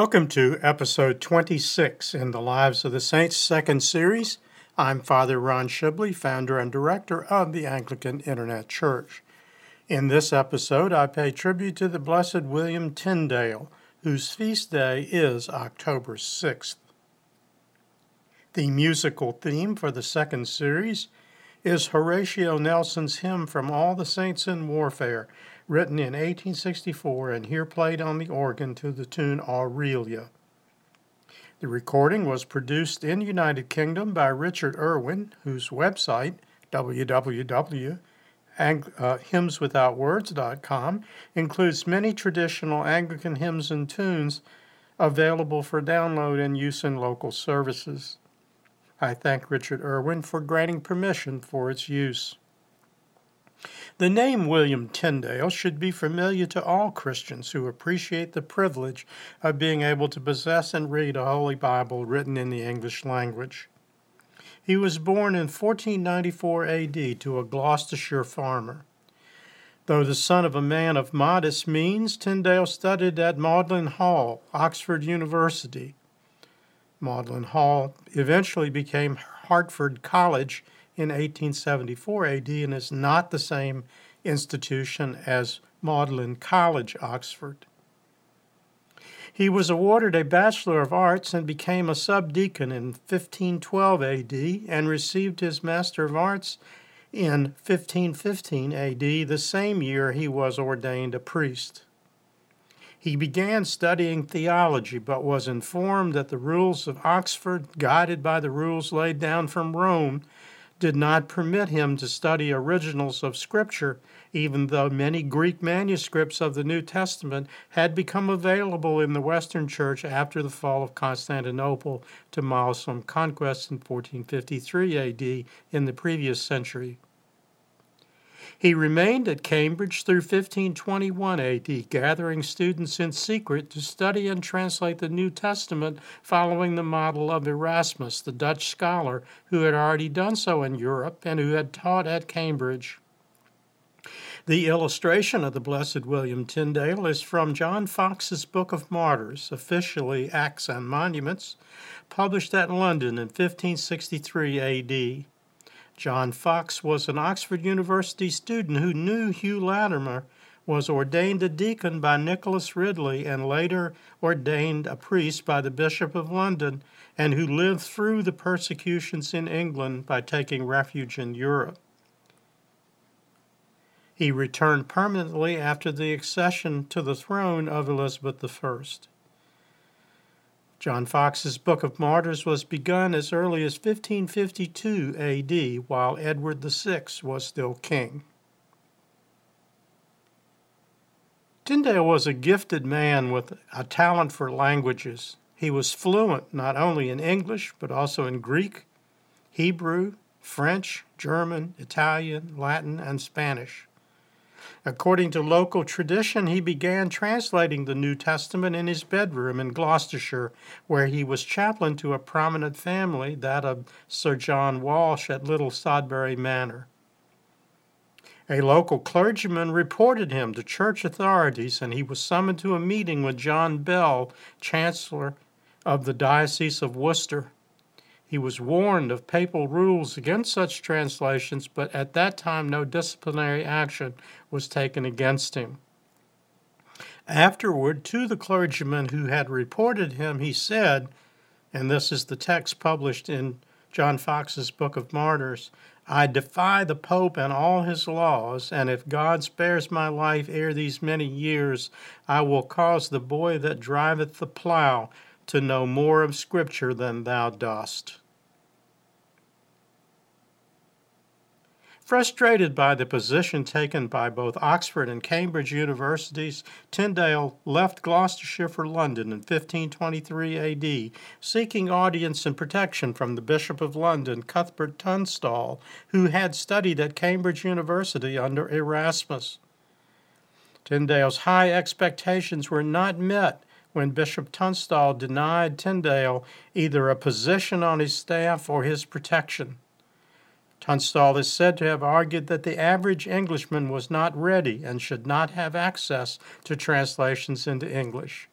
Welcome to episode 26 in the Lives of the Saints second series. I'm Father Ron Shibley, founder and director of the Anglican Internet Church. In this episode, I pay tribute to the Blessed William Tyndale, whose feast day is October 6th. The musical theme for the second series is Horatio Nelson's hymn From All the Saints in Warfare, written in 1864 and here played on the organ to the tune Aurelia. The recording was produced in the United Kingdom by Richard Irwin, whose website, www.hymnswithoutwords.com, uh, includes many traditional Anglican hymns and tunes available for download and use in local services. I thank Richard Irwin for granting permission for its use. The name William Tyndale should be familiar to all Christians who appreciate the privilege of being able to possess and read a Holy Bible written in the English language. He was born in 1494 AD to a Gloucestershire farmer. Though the son of a man of modest means, Tyndale studied at Magdalen Hall, Oxford University. Magdalen Hall eventually became Hertford College in 1874 AD and is not the same institution as Magdalen College, Oxford. He was awarded a Bachelor of Arts and became a subdeacon in 1512 AD and received his Master of Arts in 1515 AD, the same year he was ordained a priest. He began studying theology, but was informed that the rules of Oxford, guided by the rules laid down from Rome, did not permit him to study originals of Scripture, even though many Greek manuscripts of the New Testament had become available in the Western Church after the fall of Constantinople to Muslim conquest in 1453 AD in the previous century. He remained at Cambridge through 1521 AD, gathering students in secret to study and translate the New Testament following the model of Erasmus, the Dutch scholar who had already done so in Europe and who had taught at Cambridge. The illustration of the Blessed William Tyndale is from John Foxe's Book of Martyrs, officially Acts and Monuments, published at London in 1563 AD. John Foxe was an Oxford University student who knew Hugh Latimer was ordained a deacon by Nicholas Ridley and later ordained a priest by the Bishop of London, and who lived through the persecutions in England by taking refuge in Europe. He returned permanently after the accession to the throne of Elizabeth I. John Foxe's Book of Martyrs was begun as early as 1552 AD, while Edward VI was still king. Tyndale was a gifted man with a talent for languages. He was fluent not only in English, but also in Greek, Hebrew, French, German, Italian, Latin, and Spanish. According to local tradition, he began translating the New Testament in his bedroom in Gloucestershire, where he was chaplain to a prominent family, that of Sir John Walsh at Little Sodbury Manor. A local clergyman reported him to church authorities, and he was summoned to a meeting with John Bell, Chancellor of the Diocese of Worcester. He was warned of papal rules against such translations, but at that time no disciplinary action was taken against him. Afterward, to the clergyman who had reported him, he said, and this is the text published in John Foxe's Book of Martyrs I defy the Pope and all his laws, and if God spares my life ere these many years, I will cause the boy that driveth the plough to know more of Scripture than thou dost. Frustrated by the position taken by both Oxford and Cambridge universities, Tyndale left Gloucestershire for London in 1523 AD, seeking audience and protection from the Bishop of London, Cuthbert Tunstall, who had studied at Cambridge University under Erasmus. Tyndale's high expectations were not met when Bishop Tunstall denied Tyndale either a position on his staff or his protection. Tunstall is said to have argued that the average Englishman was not ready and should not have access to translations into English.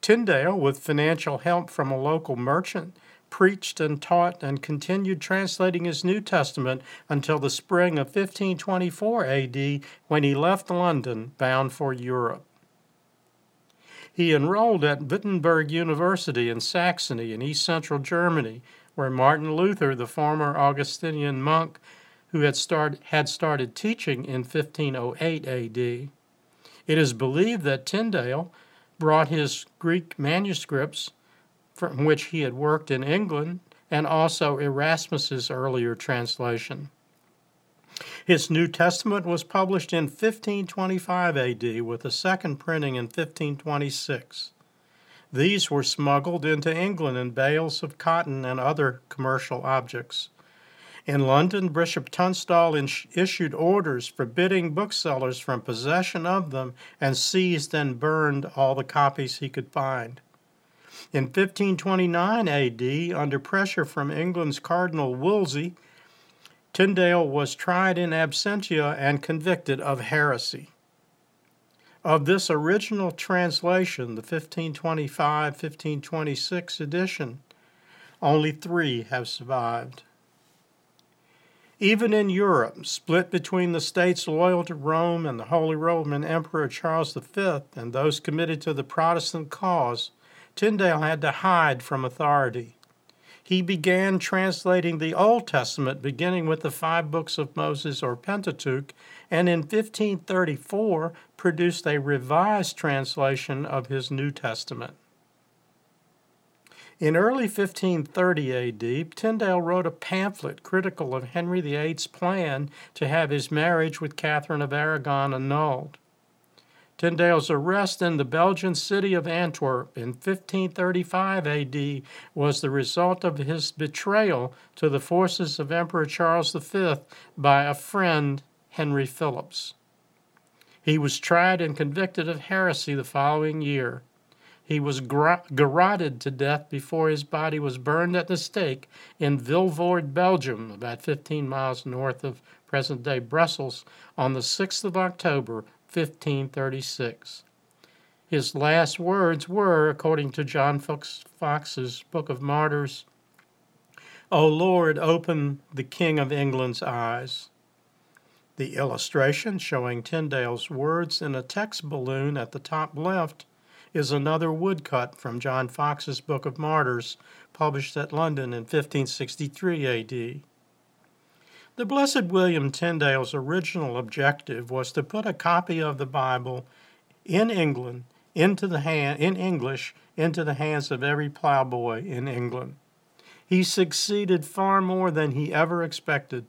Tyndale, with financial help from a local merchant, preached and taught and continued translating his New Testament until the spring of 1524 AD when he left London bound for Europe. He enrolled at Wittenberg University in Saxony in east central Germany, where Martin Luther, the former Augustinian monk who had, start, had started teaching in 1508 AD, it is believed that Tyndale brought his Greek manuscripts from which he had worked in England and also Erasmus's earlier translation. His New Testament was published in 1525 AD with a second printing in 1526. These were smuggled into England in bales of cotton and other commercial objects. In London, Bishop Tunstall issued orders forbidding booksellers from possession of them and seized and burned all the copies he could find. In 1529 AD, under pressure from England's Cardinal Wolsey, Tyndale was tried in absentia and convicted of heresy. Of this original translation, the 1525 1526 edition, only three have survived. Even in Europe, split between the states loyal to Rome and the Holy Roman Emperor Charles V and those committed to the Protestant cause, Tyndale had to hide from authority. He began translating the Old Testament, beginning with the five books of Moses or Pentateuch, and in 1534 produced a revised translation of his New Testament. In early 1530 AD, Tyndale wrote a pamphlet critical of Henry VIII's plan to have his marriage with Catherine of Aragon annulled. Tyndale's arrest in the Belgian city of Antwerp in 1535 AD was the result of his betrayal to the forces of Emperor Charles V by a friend, Henry Phillips. He was tried and convicted of heresy the following year. He was garroted to death before his body was burned at the stake in Vilvoorde, Belgium, about 15 miles north of present day Brussels, on the 6th of October, 1536. His last words were, according to John Foxe's Book of Martyrs, O Lord, open the King of England's eyes. The illustration showing Tyndale's words in a text balloon at the top left is another woodcut from John Foxe's Book of Martyrs, published at London in 1563 AD. The Blessed William Tyndale's original objective was to put a copy of the Bible in England into the hand in English into the hands of every plowboy in England. He succeeded far more than he ever expected.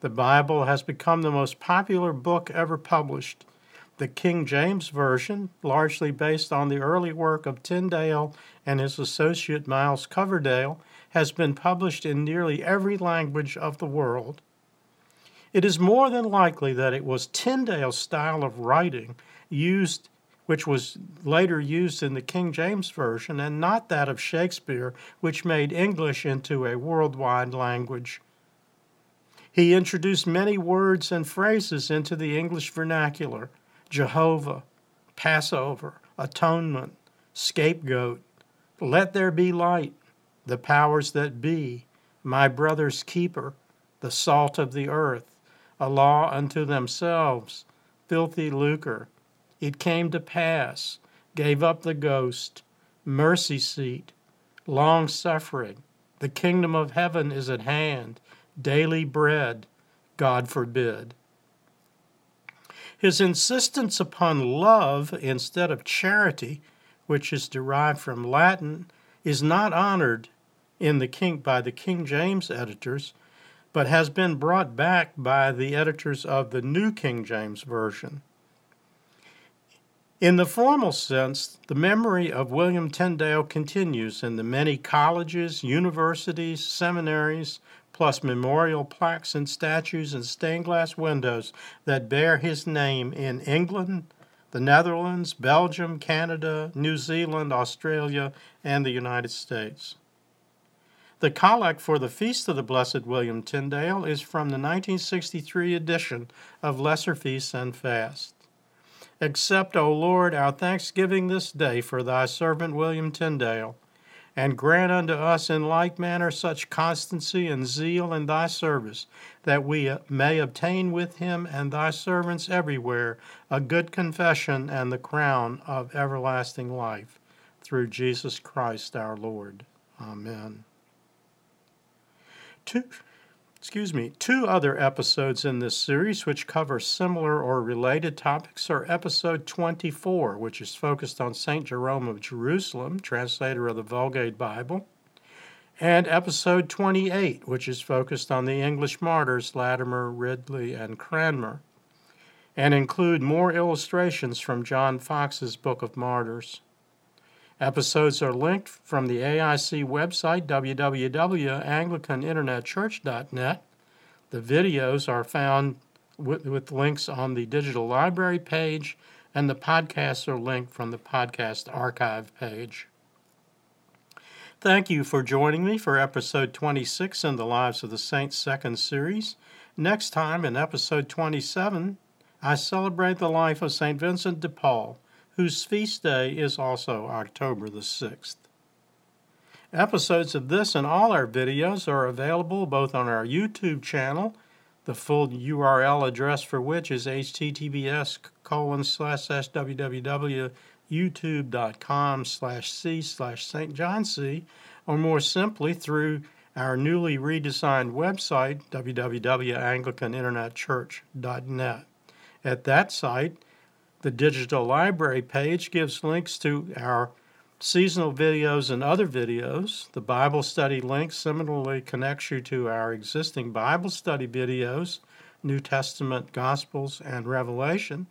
The Bible has become the most popular book ever published the King James Version, largely based on the early work of Tyndale and his associate Miles Coverdale, has been published in nearly every language of the world. It is more than likely that it was Tyndale's style of writing used which was later used in the King James Version, and not that of Shakespeare, which made English into a worldwide language. He introduced many words and phrases into the English vernacular, Jehovah, Passover, atonement, scapegoat, let there be light, the powers that be, my brother's keeper, the salt of the earth, a law unto themselves, filthy lucre. It came to pass, gave up the ghost, mercy seat, long suffering, the kingdom of heaven is at hand, daily bread, God forbid. His insistence upon love instead of charity, which is derived from Latin, is not honored in the King by the King James editors, but has been brought back by the editors of the New King James Version. In the formal sense, the memory of William Tyndale continues in the many colleges, universities, seminaries, plus memorial plaques and statues and stained glass windows that bear his name in England, the Netherlands, Belgium, Canada, New Zealand, Australia, and the United States. The collect for the Feast of the Blessed William Tyndale is from the 1963 edition of Lesser Feasts and Fasts. Accept, O Lord, our thanksgiving this day for thy servant William Tyndale, and grant unto us in like manner such constancy and zeal in thy service, that we may obtain with him and thy servants everywhere a good confession and the crown of everlasting life. Through Jesus Christ our Lord. Amen. Two, excuse me, two other episodes in this series which cover similar or related topics are episode 24, which is focused on St. Jerome of Jerusalem, translator of the Vulgate Bible, and episode 28, which is focused on the English martyrs Latimer, Ridley, and Cranmer, and include more illustrations from John Foxe's Book of Martyrs. Episodes are linked from the AIC website, www.anglicaninternetchurch.net. The videos are found with, with, links on the digital library page, and the podcasts are linked from the podcast archive page. Thank you for joining me for episode 26 in the Lives of the Saints second series. Next time, in episode 27, I celebrate the life of St. Vincent de Paul whose feast day is also October the 6th. Episodes of this and all our videos are available both on our YouTube channel, the full URL address for which is https colon slash slash www.youtube.com slash c slash St. John C, or more simply through our newly redesigned website, www.anglicaninternetchurch.net. At that site, the digital library page gives links to our seasonal videos and other videos. The Bible study link similarly connects you to our existing Bible study videos, New Testament, Gospels, and Revelation.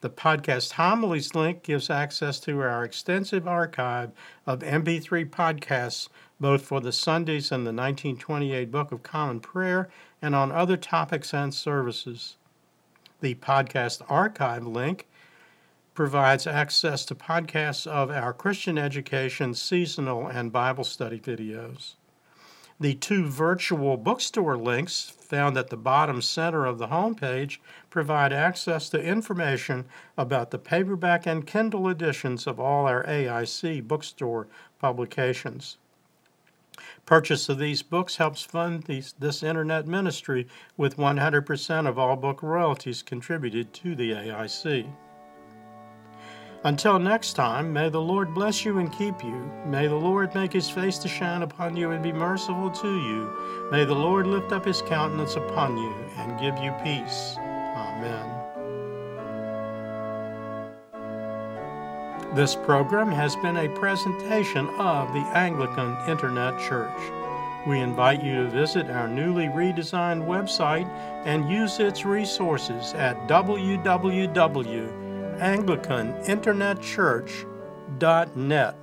The podcast homilies link gives access to our extensive archive of MP3 podcasts, both for the Sundays and the 1928 Book of Common Prayer, and on other topics and services. The podcast archive link provides access to podcasts of our Christian education, seasonal, and Bible study videos. The two virtual bookstore links found at the bottom center of the homepage provide access to information about the paperback and Kindle editions of all our AIC bookstore publications. Purchase of these books helps fund these, this internet ministry with 100% of all book royalties contributed to the AIC. Until next time, may the Lord bless you and keep you. May the Lord make his face to shine upon you and be merciful to you. May the Lord lift up his countenance upon you and give you peace. Amen. This program has been a presentation of the Anglican Internet Church. We invite you to visit our newly redesigned website and use its resources at www AnglicanInternetChurch.net.